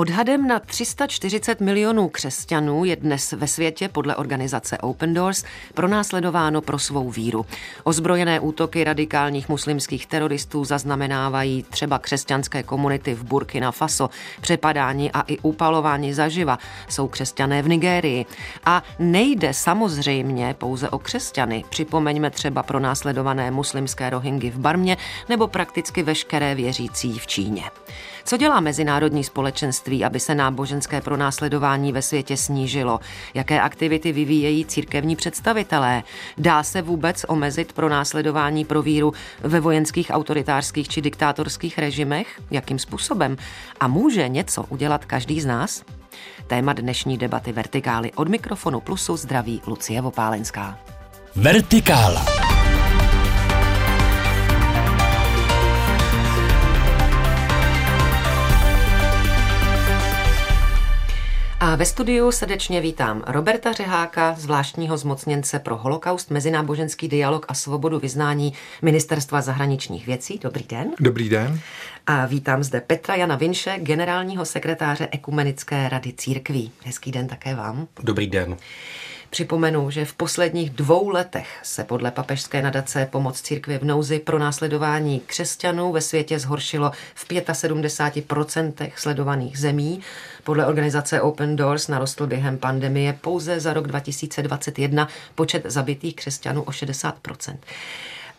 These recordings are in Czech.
Odhadem na 340 milionů křesťanů je dnes ve světě podle organizace Open Doors pronásledováno pro svou víru. Ozbrojené útoky radikálních muslimských teroristů zaznamenávají třeba křesťanské komunity v Burkina Faso, přepadání a i upalování zaživa. Jsou křesťané v Nigérii. A nejde samozřejmě pouze o křesťany. Připomeňme třeba pro následované muslimské rohingy v Barmě nebo prakticky veškeré věřící v Číně. Co dělá mezinárodní společenství, aby se náboženské pronásledování ve světě snížilo? Jaké aktivity vyvíjejí církevní představitelé? Dá se vůbec omezit pronásledování pro víru ve vojenských, autoritářských či diktátorských režimech? Jakým způsobem? A může něco udělat každý z nás? Téma dnešní debaty Vertikály od mikrofonu Plusu zdraví Lucie Vopálenská. Vertikála. A ve studiu srdečně vítám Roberta Řeháka, zvláštního zmocněnce pro holokaust, mezináboženský dialog a svobodu vyznání Ministerstva zahraničních věcí. Dobrý den. Dobrý den. A vítám zde Petra Jana Vinše, generálního sekretáře Ekumenické rady církví. Hezký den také vám. Dobrý den. Připomenu, že v posledních dvou letech se podle papežské nadace Pomoc církvi v nouzi pro následování křesťanů ve světě zhoršilo v 75% sledovaných zemí. Podle organizace Open Doors narostl během pandemie pouze za rok 2021 počet zabitých křesťanů o 60%.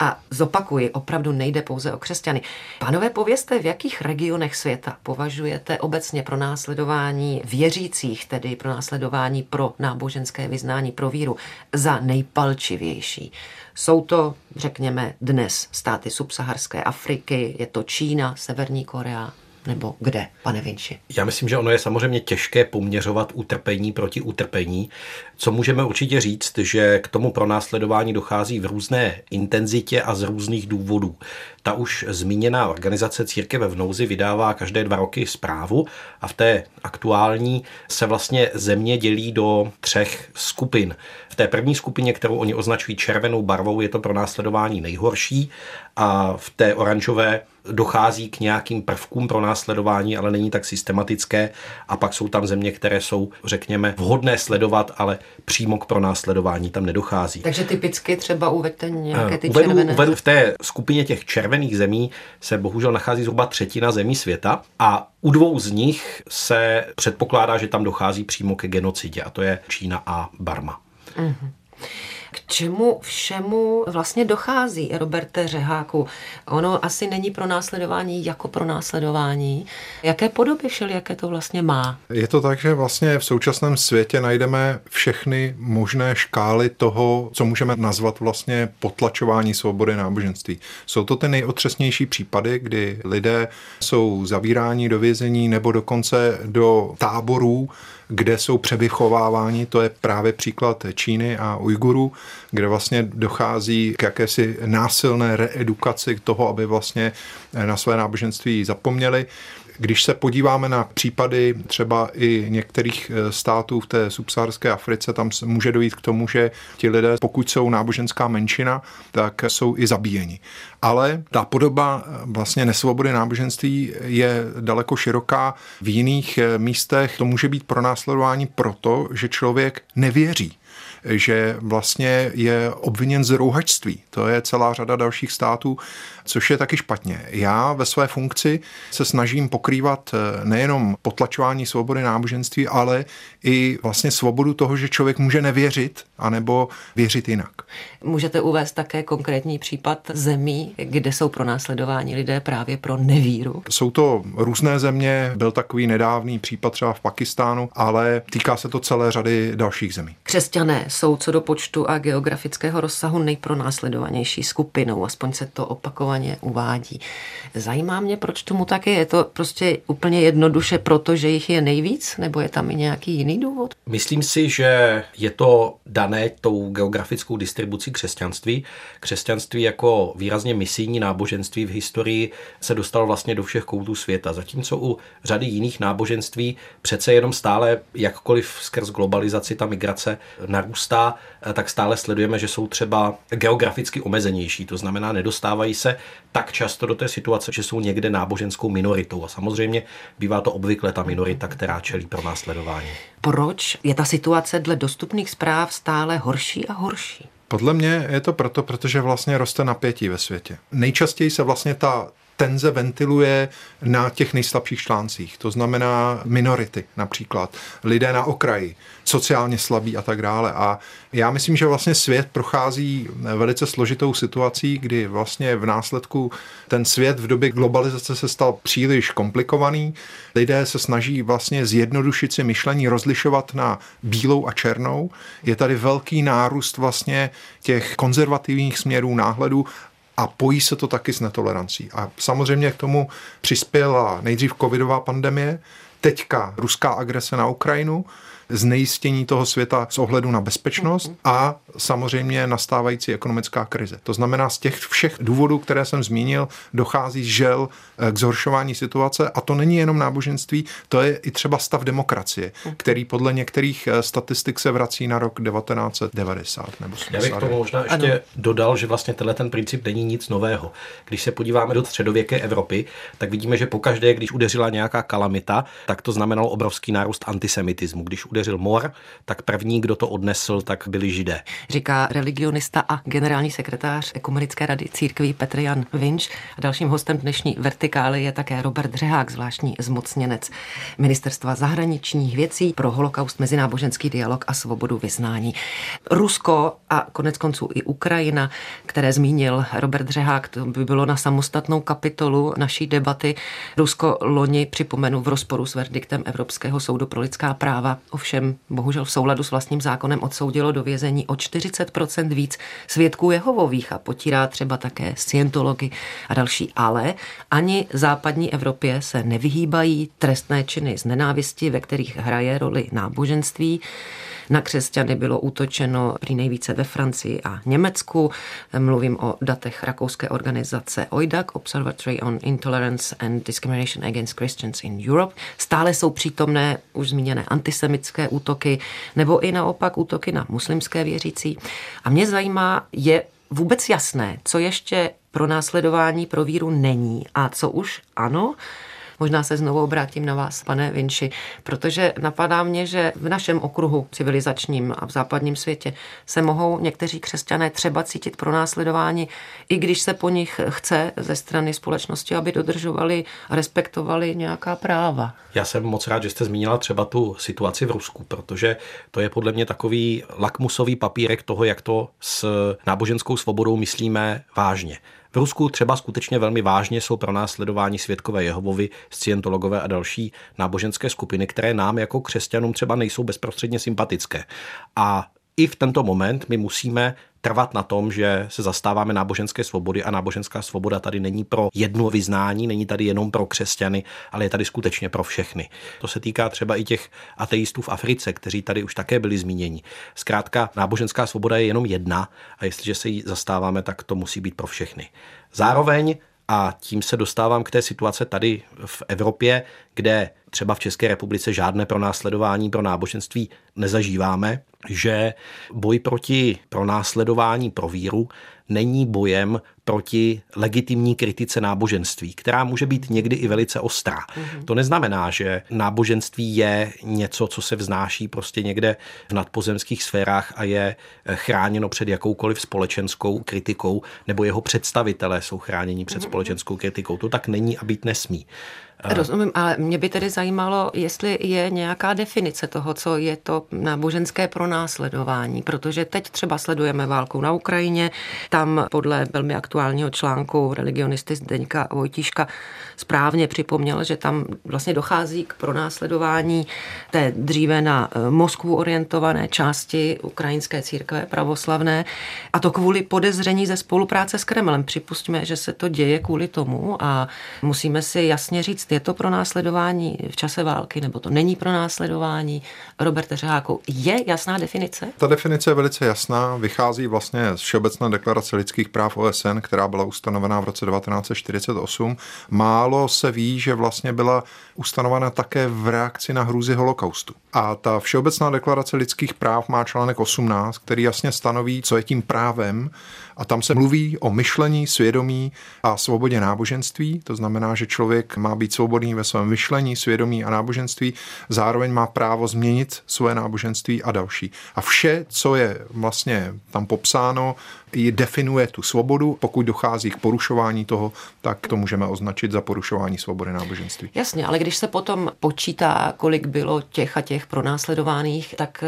A zopakuji, opravdu nejde pouze o křesťany. Pánové, povězte, v jakých regionech světa považujete obecně pro následování věřících, tedy pro následování pro náboženské vyznání, pro víru, za nejpalčivější? Jsou to, řekněme, dnes státy subsaharské Afriky, je to Čína, Severní Korea, nebo kde, pane Vinči? Já myslím, že ono je samozřejmě těžké poměřovat utrpení proti utrpení. Co můžeme určitě říct, že k tomu pronásledování dochází v různé intenzitě a z různých důvodů. Ta už zmíněná organizace Církev v nouzi vydává každé dva roky zprávu a v té aktuální se vlastně země dělí do třech skupin. V té první skupině, kterou oni označují červenou barvou, je to pro následování nejhorší a v té oranžové dochází k nějakým prvkům pro následování, ale není tak systematické. A pak jsou tam země, které jsou, řekněme, vhodné sledovat, ale přímo k pronásledování tam nedochází. Takže typicky třeba uveďte nějaké ty uvedu, červené. Uvedu v té skupině těch červených zemí se bohužel nachází zhruba třetina zemí světa a u dvou z nich se předpokládá, že tam dochází přímo ke genocidě a to je Čína a Barma. Mm-hmm. K čemu všemu vlastně dochází, Roberte Řeháku? Ono asi není pro následování jako pro následování. Jaké podoby jaké to vlastně má? Je to tak, že vlastně v současném světě najdeme všechny možné škály toho, co můžeme nazvat vlastně potlačování svobody náboženství. Jsou to ty nejotřesnější případy, kdy lidé jsou zavíráni do vězení nebo dokonce do táborů, kde jsou převychováváni, to je právě příklad Číny a Ujgurů, kde vlastně dochází k jakési násilné reedukaci toho, aby vlastně na své náboženství zapomněli. Když se podíváme na případy třeba i některých eh, států v té subsaharské Africe, tam může dojít k tomu, že ti lidé, pokud jsou náboženská menšina, tak jsou i zabíjeni. Ale ta podoba eh, vlastně nesvobody náboženství je daleko široká. V jiných eh, místech to může být pronásledování proto, že člověk nevěří že vlastně je obviněn z rouhačství. To je celá řada dalších států, což je taky špatně. Já ve své funkci se snažím pokrývat eh, nejenom potlačování svobody náboženství, ale i vlastně svobodu toho, že člověk může nevěřit, anebo věřit jinak. Můžete uvést také konkrétní případ zemí, kde jsou pro následování lidé právě pro nevíru? Jsou to různé země, byl takový nedávný případ třeba v Pakistánu, ale týká se to celé řady dalších zemí. Křesťané jsou co do počtu a geografického rozsahu nejpronásledovanější skupinou, aspoň se to opakovaně uvádí. Zajímá mě, proč tomu tak je. Je to prostě úplně jednoduše proto, že jich je nejvíc, nebo je tam i nějaký jiný důvod? Myslím si, že je to dané tou geografickou distribucí křesťanství. Křesťanství jako výrazně misijní náboženství v historii se dostalo vlastně do všech koutů světa, zatímco u řady jiných náboženství přece jenom stále, jakkoliv skrz globalizaci ta migrace narůstá, tak stále sledujeme, že jsou třeba geograficky omezenější. To znamená, nedostávají se tak často do té situace, že jsou někde náboženskou minoritou. A samozřejmě bývá to obvykle ta minorita, která čelí pro následování. Proč je ta situace dle dostupných zpráv stále horší a horší? Podle mě je to proto, protože vlastně roste napětí ve světě. Nejčastěji se vlastně ta tenze ventiluje na těch nejslabších článcích, to znamená minority například, lidé na okraji, sociálně slabí a tak dále. A já myslím, že vlastně svět prochází velice složitou situací, kdy vlastně v následku ten svět v době globalizace se stal příliš komplikovaný. Lidé se snaží vlastně zjednodušit si myšlení, rozlišovat na bílou a černou. Je tady velký nárůst vlastně těch konzervativních směrů náhledu a pojí se to taky s netolerancí. A samozřejmě k tomu přispěla nejdřív covidová pandemie, teďka ruská agrese na Ukrajinu, znejistění toho světa z ohledu na bezpečnost a samozřejmě nastávající ekonomická krize. To znamená, z těch všech důvodů, které jsem zmínil, dochází žel eh, k zhoršování situace a to není jenom náboženství, to je i třeba stav demokracie, který podle některých eh, statistik se vrací na rok 1990 nebo 80. Já bych to možná ještě ano. dodal, že vlastně tenhle ten princip není nic nového. Když se podíváme do středověké Evropy, tak vidíme, že pokaždé, když udeřila nějaká kalamita, tak to znamenalo obrovský nárůst antisemitismu. Když udeřil mor, tak první, kdo to odnesl, tak byli židé. Říká religionista a generální sekretář Ekumenické rady církví Petr Jan Vinč. A dalším hostem dnešní vertikály je také Robert Řehák, zvláštní zmocněnec Ministerstva zahraničních věcí pro holokaust, mezináboženský dialog a svobodu vyznání. Rusko a konec konců i Ukrajina, které zmínil Robert Řehák, to by bylo na samostatnou kapitolu naší debaty. Rusko loni, připomenu, v rozporu s verdiktem Evropského soudu pro lidská práva, ovšem bohužel v souladu s vlastním zákonem odsoudilo do vězení o 40% víc svědků Jehovových a potírá třeba také scientology a další. Ale ani západní Evropě se nevyhýbají trestné činy z nenávisti, ve kterých hraje roli náboženství. Na křesťany bylo útočeno prý nejvíce ve Francii a Německu. Mluvím o datech rakouské organizace OIDAC, Observatory on Intolerance and Discrimination Against Christians in Europe. Stále jsou přítomné už zmíněné antisemické útoky nebo i naopak útoky na muslimské věřící. A mě zajímá, je vůbec jasné, co ještě pro následování pro víru není a co už ano, Možná se znovu obrátím na vás, pane Vinči, protože napadá mě, že v našem okruhu civilizačním a v západním světě se mohou někteří křesťané třeba cítit pro následování, i když se po nich chce ze strany společnosti, aby dodržovali a respektovali nějaká práva. Já jsem moc rád, že jste zmínila třeba tu situaci v Rusku, protože to je podle mě takový lakmusový papírek toho, jak to s náboženskou svobodou myslíme vážně. V Rusku třeba skutečně velmi vážně jsou pro následování světkové Jehovovi, scientologové a další náboženské skupiny, které nám jako křesťanům třeba nejsou bezprostředně sympatické. A i v tento moment my musíme trvat na tom, že se zastáváme náboženské svobody a náboženská svoboda tady není pro jedno vyznání, není tady jenom pro křesťany, ale je tady skutečně pro všechny. To se týká třeba i těch ateistů v Africe, kteří tady už také byli zmíněni. Zkrátka, náboženská svoboda je jenom jedna a jestliže se jí zastáváme, tak to musí být pro všechny. Zároveň a tím se dostávám k té situace tady v Evropě, kde třeba v České republice žádné pronásledování pro náboženství nezažíváme, že boj proti pronásledování pro víru není bojem proti legitimní kritice náboženství, která může být někdy i velice ostrá. Mm-hmm. To neznamená, že náboženství je něco, co se vznáší prostě někde v nadpozemských sférách a je chráněno před jakoukoliv společenskou kritikou, nebo jeho představitelé jsou chráněni před mm-hmm. společenskou kritikou. To tak není a být nesmí. Rozumím, ale mě by tedy zajímalo, jestli je nějaká definice toho, co je to náboženské pronásledování, protože teď třeba sledujeme válku na Ukrajině, tam tam podle velmi aktuálního článku religionisty Zdeňka Vojtíška správně připomněl, že tam vlastně dochází k pronásledování té dříve na eh, Moskvu orientované části ukrajinské církve pravoslavné a to kvůli podezření ze spolupráce s Kremlem. Připustíme, že se to děje kvůli tomu a musíme si jasně říct, je to pronásledování v čase války nebo to není pronásledování. Robert Řeháku, je jasná definice? Ta definice je velice jasná, vychází vlastně z Všeobecné deklarace lidských práv OSN, která byla ustanovená v roce 1948. Málo se ví, že vlastně byla ustanovena také v reakci na hrůzy holokaustu. A ta Všeobecná deklarace lidských práv má článek 18, který jasně stanoví, co je tím právem a tam se mluví o myšlení, svědomí a svobodě náboženství. To znamená, že člověk má být svobodný ve svém myšlení, svědomí a náboženství, zároveň má právo změnit svoje náboženství a další. A vše, co je vlastně tam popsáno, definuje tu svobodu. Pokud dochází k porušování toho, tak to můžeme označit za porušování svobody náboženství. Jasně, ale když se potom počítá, kolik bylo těch a těch pronásledovaných, tak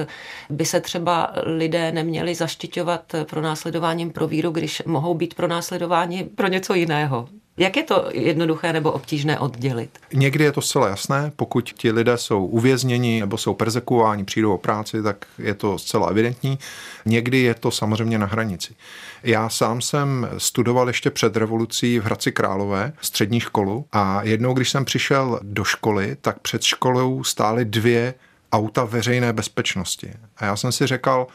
by se třeba lidé neměli zaštiťovat pronásledováním pro víru, když mohou být pronásledováni pro něco jiného. Jak je to jednoduché nebo obtížné oddělit? Někdy je to zcela jasné, pokud ti lidé jsou uvězněni nebo jsou persekuováni, přijdou o práci, tak je to zcela evidentní. Někdy je to samozřejmě na hranici. Já sám jsem studoval ještě před revolucí v Hradci Králové střední školu a jednou, když jsem přišel do školy, tak před školou stály dvě auta veřejné bezpečnosti. A já jsem si řekl,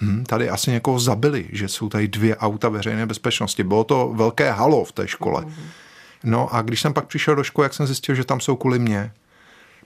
hm, tady asi někoho zabili, že jsou tady dvě auta veřejné bezpečnosti. Bylo to velké halo v té škole. No a když jsem pak přišel do školy, jak jsem zjistil, že tam jsou kvůli mě.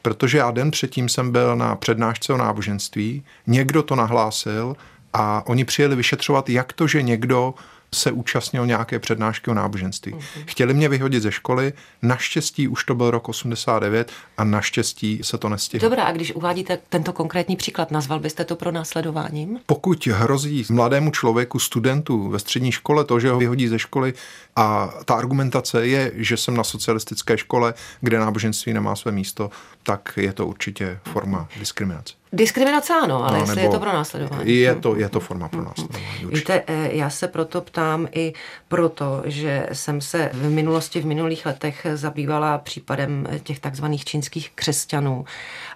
Protože já den předtím jsem byl na přednášce o náboženství, někdo to nahlásil a oni přijeli vyšetřovat, jak to, že někdo se účastnil nějaké přednášky o náboženství. Uh-huh. Chtěli mě vyhodit ze školy, naštěstí už to byl rok 89 a naštěstí se to nestihlo. Dobrá, a když uvádíte tento konkrétní příklad, nazval byste to pro následováním? Pokud hrozí mladému člověku, studentu ve střední škole to, že ho vyhodí ze školy a ta argumentace je, že jsem na socialistické škole, kde náboženství nemá své místo, tak je to určitě forma diskriminace. Diskriminace ano, ale no, jestli je to pro následování. Je to, je to forma pro následování. Víte, eh, já se proto ptám i proto, že jsem se v minulosti, v minulých letech zabývala případem těch takzvaných čínských křesťanů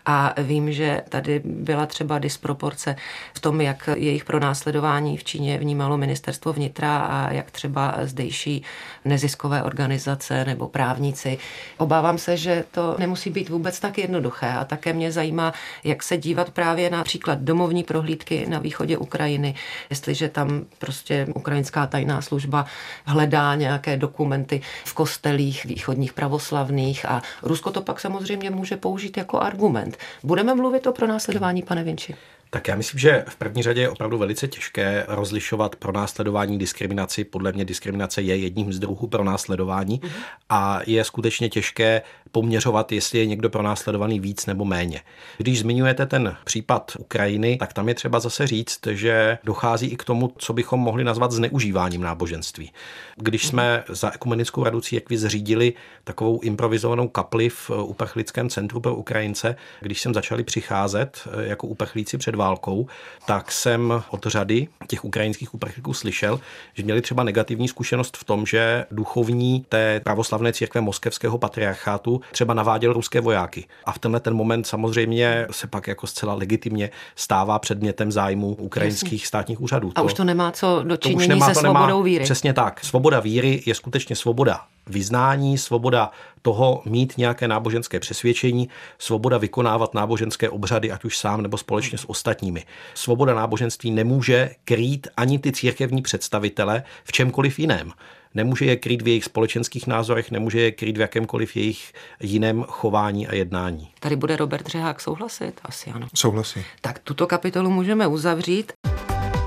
a vím, že tady byla třeba disproporce v tom, jak jejich pronásledování v Číně vnímalo ministerstvo vnitra a jak třeba zdejší neziskové organizace nebo právníci. Obávám se, že to nemusí být vůbec tak jednoduché a také mě zajímá, jak se dívat právě na příklad domovní prohlídky na východě Ukrajiny, jestliže tam prostě ukrajinská tajná služba hledá nějaké dokumenty v kostelích východních pravoslavných a Rusko to pak samozřejmě může použít jako argument. Budeme mluvit o pronásledování, pane Vinči? Tak já myslím, že v první řadě je opravdu velice těžké rozlišovat pro následování diskriminaci. Podle mě diskriminace je jedním z druhů pro následování mm-hmm. a je skutečně těžké poměřovat, jestli je někdo pronásledovaný víc nebo méně. Když zmiňujete ten případ Ukrajiny, tak tam je třeba zase říct, že dochází i k tomu, co bychom mohli nazvat zneužíváním náboženství. Když jsme za ekumenickou radu církvi zřídili takovou improvizovanou kapli v uprchlickém centru pro Ukrajince, když jsem začali přicházet jako uprchlíci před válkou, tak jsem od řady těch ukrajinských uprchlíků slyšel, že měli třeba negativní zkušenost v tom, že duchovní té pravoslavné církve moskevského patriarchátu třeba naváděl ruské vojáky. A v tenhle ten moment samozřejmě se pak jako zcela legitimně stává předmětem zájmu ukrajinských Jasně. státních úřadů. A to, už to nemá co dočinění se svobodou nemá, víry. Přesně tak. Svoboda víry je skutečně svoboda vyznání, svoboda toho mít nějaké náboženské přesvědčení, svoboda vykonávat náboženské obřady, ať už sám nebo společně s ostatními. Svoboda náboženství nemůže krýt ani ty církevní představitele v čemkoliv jiném. Nemůže je krýt v jejich společenských názorech, nemůže je krýt v jakémkoliv jejich jiném chování a jednání. Tady bude Robert Řehák souhlasit? Asi ano. Souhlasí. Tak tuto kapitolu můžeme uzavřít.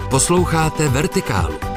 Posloucháte Vertikálu.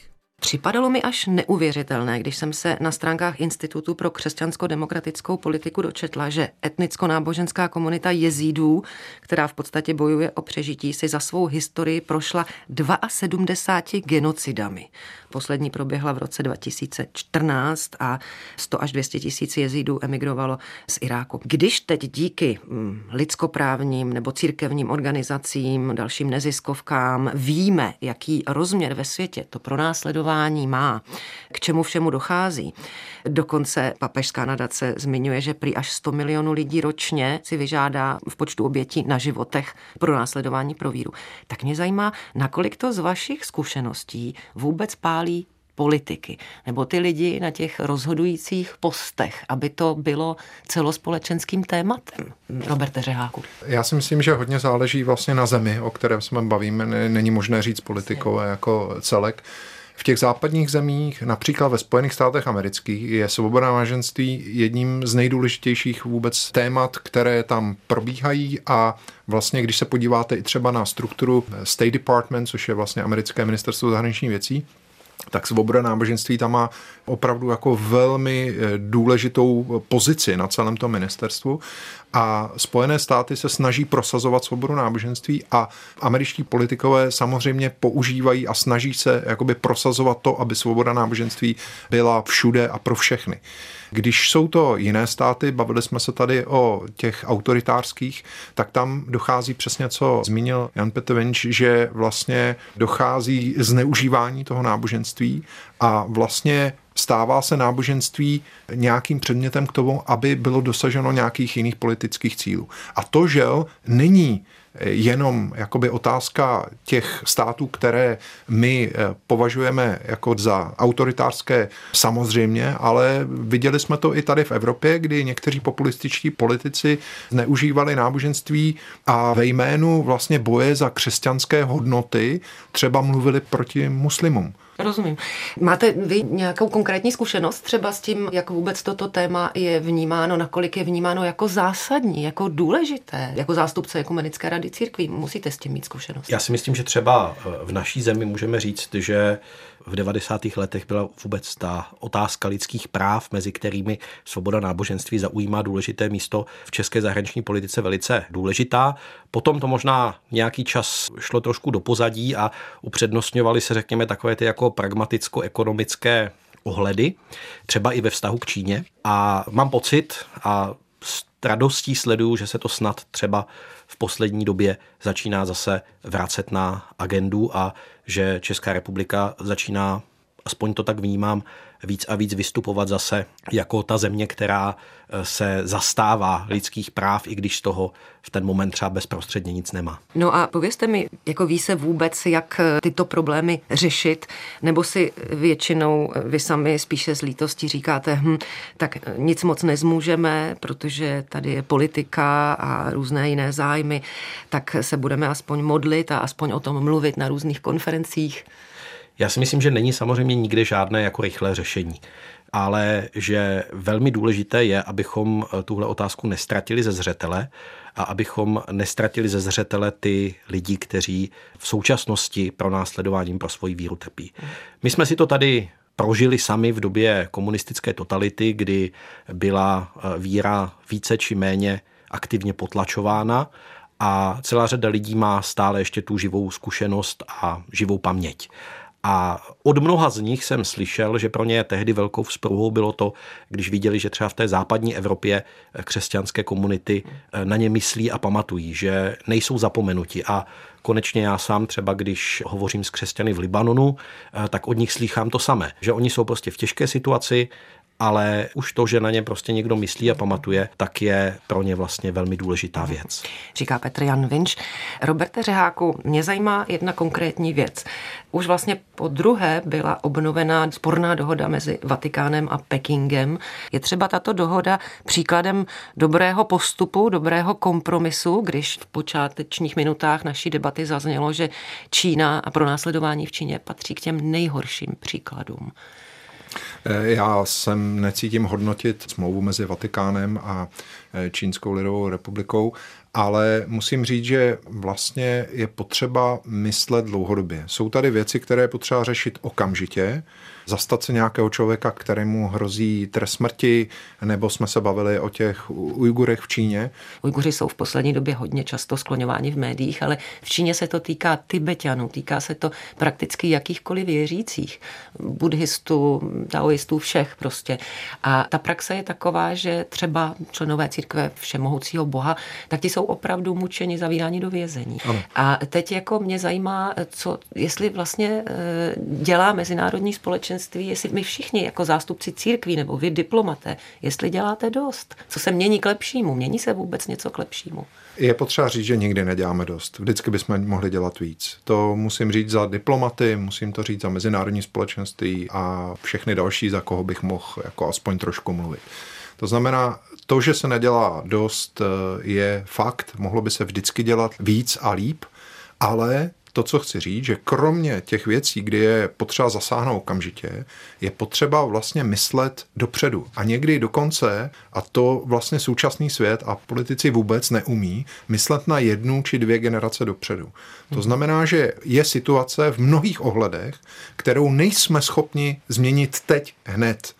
Připadalo mi až neuvěřitelné, když jsem se na stránkách Institutu pro křesťansko-demokratickou politiku dočetla, že etnicko-náboženská komunita jezídů, která v podstatě bojuje o přežití, si za svou historii prošla 72 genocidami. Poslední proběhla v roce 2014 a 100 až 200 tisíc jezídů emigrovalo z Iráku. Když teď díky hm, lidskoprávním nebo církevním organizacím, dalším neziskovkám víme, jaký rozměr ve světě to pro má, k čemu všemu dochází. Dokonce papežská nadace zmiňuje, že prý až 100 milionů lidí ročně si vyžádá v počtu obětí na životech pro následování pro víru. Tak mě zajímá, nakolik to z vašich zkušeností vůbec pálí politiky nebo ty lidi na těch rozhodujících postech, aby to bylo celospolečenským tématem. Roberte Řeháku. Já si myslím, že hodně záleží vlastně na zemi, o které jsme bavíme. Není možné říct politikové jako celek. V těch západních zemích, například ve Spojených státech amerických, je svoboda náboženství jedním z nejdůležitějších vůbec témat, které tam probíhají. A vlastně, když se podíváte i třeba na strukturu State Department, což je vlastně americké ministerstvo zahraničních věcí, tak svoboda náboženství tam má opravdu jako velmi eh, důležitou pozici na celém tom ministerstvu a Spojené státy se snaží prosazovat svobodu náboženství a američtí politikové samozřejmě používají a snaží se jakoby prosazovat to, aby svoboda náboženství byla všude a pro všechny. Když jsou to jiné státy, bavili jsme se tady o těch autoritářských, tak tam dochází přesně, co zmínil Jan Petr Vinč, že vlastně dochází zneužívání toho náboženství a vlastně stává se náboženství nějakým předmětem k tomu, aby bylo dosaženo nějakých jiných politických cílů. A to, žel, není jenom jakoby otázka těch států, které my eh, považujeme jako za autoritářské samozřejmě, ale viděli jsme to i tady v Evropě, kdy někteří populističtí politici neužívali náboženství a ve jménu vlastně boje za křesťanské hodnoty třeba mluvili proti muslimům. Rozumím. Máte vy nějakou konkrétní zkušenost třeba s tím, jak vůbec toto téma je vnímáno, nakolik je vnímáno jako zásadní, jako důležité, jako zástupce Ekumenické rady církví? Musíte s tím mít zkušenost. Já si myslím, že třeba eh, v naší zemi můžeme říct, že v 90. letech byla vůbec ta otázka lidských práv, mezi kterými svoboda náboženství zaujímá důležité místo v české zahraniční politice velice důležitá. Potom to možná nějaký čas šlo trošku do pozadí a upřednostňovaly se, řekněme, takové ty jako pragmaticko-ekonomické ohledy, třeba i ve vztahu k Číně. A mám pocit, a s radostí sleduju, že se to snad třeba v poslední době začíná zase vracet na agendu a že Česká republika začíná, aspoň to tak vnímám, víc a víc vystupovat zase jako ta země, která eh, se zastává lidských práv, i když z toho v ten moment třeba bezprostředně nic nemá. No a povězte mi, jako ví se vůbec, jak eh, tyto problémy řešit, nebo si většinou vy sami spíše z lítosti říkáte, hm, tak nic moc nezmůžeme, protože tady je politika a různé jiné zájmy, tak se budeme aspoň modlit a aspoň o tom mluvit na různých konferencích. Já si myslím, že není samozřejmě nikde žádné jako rychlé řešení ale že velmi důležité je, abychom eh, tuhle otázku nestratili ze zřetele a abychom nestratili ze zřetele ty lidi, kteří v současnosti pro následováním pro svoji víru trpí. My jsme si to tady prožili sami v době komunistické totality, kdy byla eh, víra více či méně aktivně potlačována a celá řada lidí má stále ještě tu živou zkušenost a živou paměť. A od mnoha z nich jsem slyšel, že pro ně tehdy velkou vzpruhou bylo to, když viděli, že třeba v té západní Evropě křesťanské komunity eh, na ně myslí a pamatují, že nejsou zapomenuti. A konečně já sám třeba, když hovořím s křesťany v Libanonu, eh, tak od nich slýchám to samé, že oni jsou prostě v těžké situaci, ale už to, že na ně prostě někdo myslí a pamatuje, tak je pro ně vlastně velmi důležitá věc. Říká Petr Jan Vinč. Roberte Řeháku, mě zajímá jedna konkrétní věc. Už vlastně po druhé byla obnovená sporná dohoda mezi Vatikánem a Pekingem. Je třeba tato dohoda příkladem dobrého postupu, dobrého kompromisu, když v počátečních minutách naší debaty zaznělo, že Čína a pronásledování v Číně patří k těm nejhorším příkladům. Eh, já jsem necítím hodnotit smlouvu mezi Vatikánem a eh, Čínskou lidovou republikou, ale musím říct, že vlastně je potřeba myslet dlouhodobě. Jsou tady věci, které je potřeba řešit okamžitě, zastat se nějakého člověka, kterému hrozí trest smrti, nebo jsme se bavili o těch Ujgurech v Číně. Ujguři jsou v poslední době hodně často skloňováni v médiích, ale v Číně se to týká Tibetanů, týká se to prakticky jakýchkoliv věřících, buddhistů, taoistů, všech prostě. A ta praxe je taková, že třeba členové církve všemohoucího Boha, tak ti jsou opravdu mučeni, zavíráni do vězení. Ano. A teď jako mě zajímá, co, jestli vlastně eh, dělá mezinárodní společenství společenství, jestli my všichni jako zástupci církví nebo vy diplomaté, jestli děláte dost. Co se mění k lepšímu? Mění se vůbec něco k lepšímu? Je potřeba říct, že nikdy neděláme dost. Vždycky bychom mohli dělat víc. To musím říct za diplomaty, musím to říct za mezinárodní společenství a všechny další, za koho bych mohl jako aspoň trošku mluvit. To znamená, to, že se nedělá dost, je fakt. Mohlo by se vždycky dělat víc a líp, ale to, co chci říct, že kromě těch věcí, kdy je potřeba zasáhnout okamžitě, je potřeba vlastně myslet dopředu. A někdy dokonce, a to vlastně současný svět a politici vůbec neumí, myslet na jednu či dvě generace dopředu. To mhm. znamená, že je situace v mnohých ohledech, kterou nejsme schopni změnit teď hned.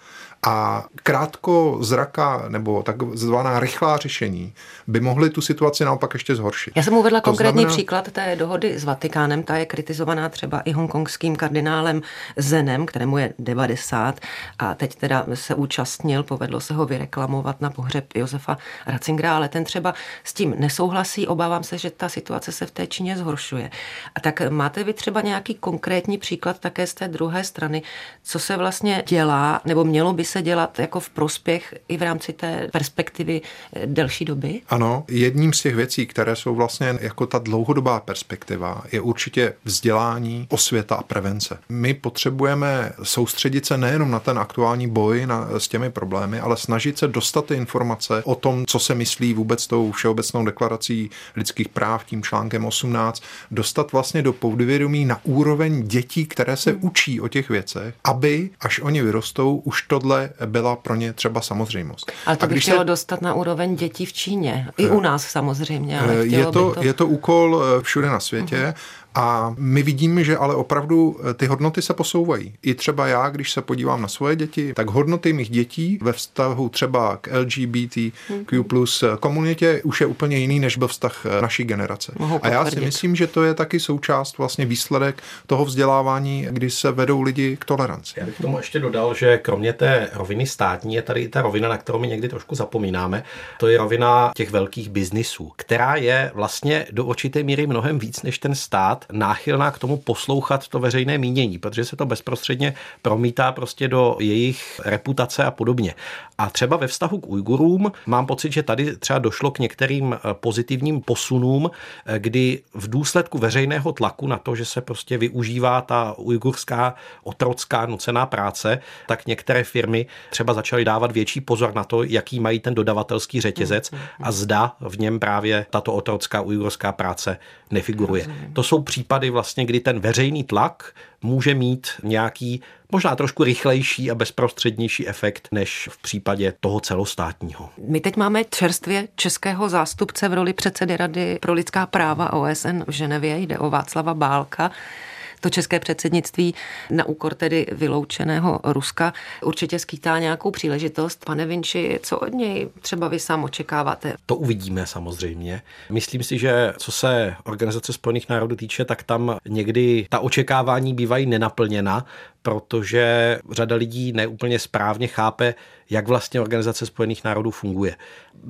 A krátko zraka nebo takzvaná rychlá řešení by mohly tu situaci naopak ještě zhoršit. Já jsem uvedla to konkrétní znamená... příklad té dohody s Vatikánem. Ta je kritizovaná třeba i hongkongským kardinálem Zenem, kterému je 90 a teď teda se účastnil, povedlo se ho vyreklamovat na pohřeb Josefa Ratzingera, ale ten třeba s tím nesouhlasí. Obávám se, že ta situace se v té Číně zhoršuje. A tak máte vy třeba nějaký konkrétní příklad také z té druhé strany, co se vlastně dělá, nebo mělo by se dělat jako v prospěch i v rámci té perspektivy eh, delší doby? Ano, jedním z těch věcí, které jsou vlastně jako ta dlouhodobá perspektiva, je určitě vzdělání, osvěta a prevence. My potřebujeme soustředit se nejenom na ten aktuální boj na, s těmi problémy, ale snažit se dostat ty informace o tom, co se myslí vůbec tou Všeobecnou deklarací lidských práv, tím článkem 18, dostat vlastně do podvědomí na úroveň dětí, které se hmm. učí o těch věcech, aby, až oni vyrostou, už tohle byla pro ně třeba samozřejmost. Ale to by chtělo se... dostat na úroveň dětí v Číně. I u nás samozřejmě. Ale je, to, to... je to úkol eh, všude na světě. Uh-huh. A my vidíme, že ale opravdu eh, ty hodnoty se posouvají. I třeba já, když se podívám na svoje děti, tak hodnoty mých dětí ve vztahu třeba k LGBTQ plus komunitě už je úplně jiný, než byl vztah eh, naší generace. A já si myslím, že to je taky součást vlastně výsledek toho vzdělávání, kdy se vedou lidi k toleranci. Já bych tomu ještě dodal, že kromě té roviny státní je tady ta rovina, na kterou my někdy trošku zapomínáme. To je rovina těch velkých biznisů, která je vlastně do určité míry mnohem víc než ten stát náchylná k tomu poslouchat to veřejné mínění, protože se to bezprostředně promítá prostě do jejich reputace a podobně. A třeba ve vztahu k Ujgurům mám pocit, že tady třeba došlo k některým eh, pozitivním posunům, eh, kdy v důsledku veřejného tlaku na to, že se prostě využívá ta ujgurská otrocká nucená práce, tak některé firmy třeba začaly dávat větší pozor na to, jaký mají ten dodavatelský řetězec a zda v něm právě tato otrocká ujgurská práce nefiguruje. To jsou případy vlastně, kdy ten veřejný tlak může mít nějaký možná trošku rychlejší a bezprostřednější efekt než v případě toho celostátního. My teď máme čerstvě českého zástupce v roli předsedy Rady pro lidská práva OSN v Ženevě, jde o Václava Bálka to české předsednictví na úkor tedy vyloučeného Ruska určitě skýtá nějakou příležitost. Pane Vinči, co od něj třeba vy sám očekáváte? To uvidíme samozřejmě. Myslím si, že co se Organizace spojených národů týče, tak tam někdy ta očekávání bývají nenaplněna, protože řada lidí neúplně správně chápe, jak vlastně Organizace spojených národů funguje.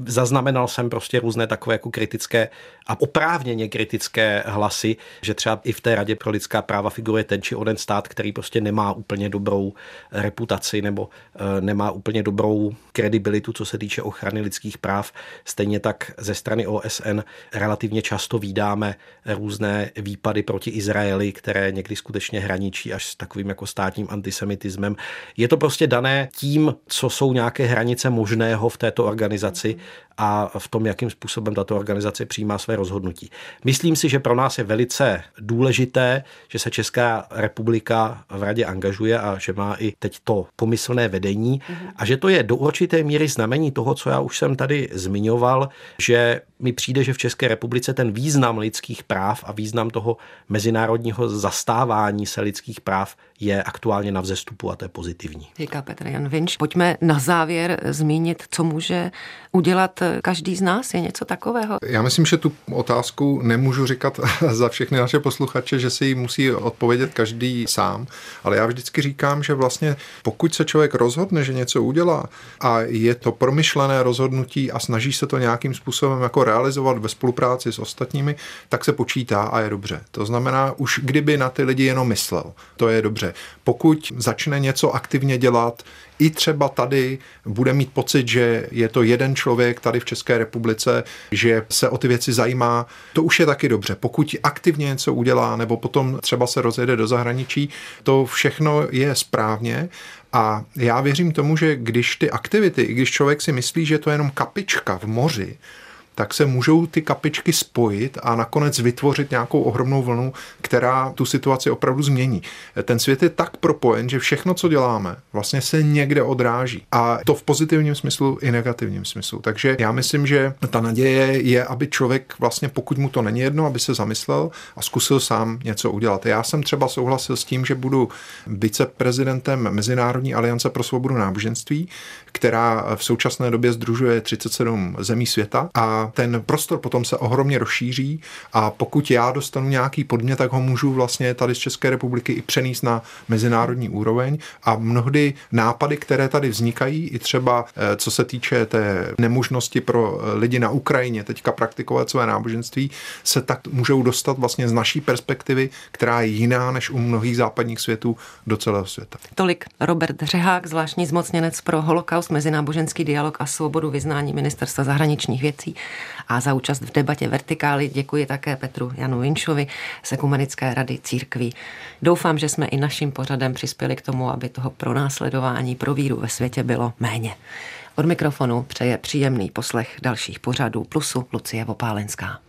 Zaznamenal jsem prostě různé takové jako kritické a oprávněně kritické hlasy, že třeba i v té Radě pro lidská práva figuruje ten či onen stát, který prostě nemá úplně dobrou reputaci nebo e, nemá úplně dobrou kredibilitu, co se týče ochrany lidských práv. Stejně tak ze strany OSN relativně často výdáme různé výpady proti Izraeli, které někdy skutečně hraničí až s takovým jako státním antisemitismem. Je to prostě dané tím, co jsou nějaké hranice možného v této organizaci a v tom, jakým způsobem tato organizace přijímá své rozhodnutí. Myslím si, že pro nás je velice důležité, že se Česká republika v radě angažuje a že má i teď to pomyslné vedení a že to je do určité míry znamení toho, co já už jsem tady zmiňoval, že mi přijde, že v České republice ten význam lidských práv a význam toho mezinárodního zastávání se lidských práv je aktuálně na vzestupu a to je pozitivní. Říká Petr Jan Vinč. Pojďme na závěr zmínit, co může udělat každý z nás. Je něco takového? Já myslím, že tu otázku nemůžu říkat za všechny naše posluchače, že si ji musí odpovědět každý sám, ale já vždycky říkám, že vlastně pokud se člověk rozhodne, že něco udělá a je to promyšlené rozhodnutí a snaží se to nějakým způsobem jako realizovat ve spolupráci s ostatními, tak se počítá a je dobře. To znamená, už kdyby na ty lidi jenom myslel, to je dobře. Pokud začne něco aktivně dělat, i třeba tady bude mít pocit, že je to jeden člověk tady v České republice, že se o ty věci zajímá, to už je taky dobře. Pokud aktivně něco udělá, nebo potom třeba se rozjede do zahraničí, to všechno je správně. A já věřím tomu, že když ty aktivity, i když člověk si myslí, že to je jenom kapička v moři, tak se můžou ty kapičky spojit a nakonec vytvořit nějakou ohromnou vlnu, která tu situaci opravdu změní. Ten svět je tak propojen, že všechno, co děláme, vlastně se někde odráží. A to v pozitivním smyslu i negativním smyslu. Takže já myslím, že ta naděje je, aby člověk vlastně, pokud mu to není jedno, aby se zamyslel a zkusil sám něco udělat. Já jsem třeba souhlasil s tím, že budu viceprezidentem Mezinárodní aliance pro svobodu náboženství, která v současné době združuje 37 zemí světa a ten prostor potom se ohromně rozšíří a pokud já dostanu nějaký podmět, tak ho můžu vlastně tady z České republiky i přenést na mezinárodní úroveň a mnohdy nápady, které tady vznikají, i třeba eh, co se týče té nemožnosti pro eh, lidi na Ukrajině teďka praktikovat své náboženství, se tak můžou dostat vlastně z naší perspektivy, která je jiná než u mnohých západních světů do celého světa. Tolik Robert Řehák, zvláštní zmocněnec pro holokaust, mezináboženský dialog a svobodu vyznání ministerstva zahraničních věcí. A za účast v debatě Vertikály děkuji také Petru Janu Vinčovi z Ekumenické rady církví. Doufám, že jsme i naším pořadem přispěli k tomu, aby toho pronásledování pro víru ve světě bylo méně. Od mikrofonu přeje příjemný poslech dalších pořadů Plusu Lucie Vopálenská.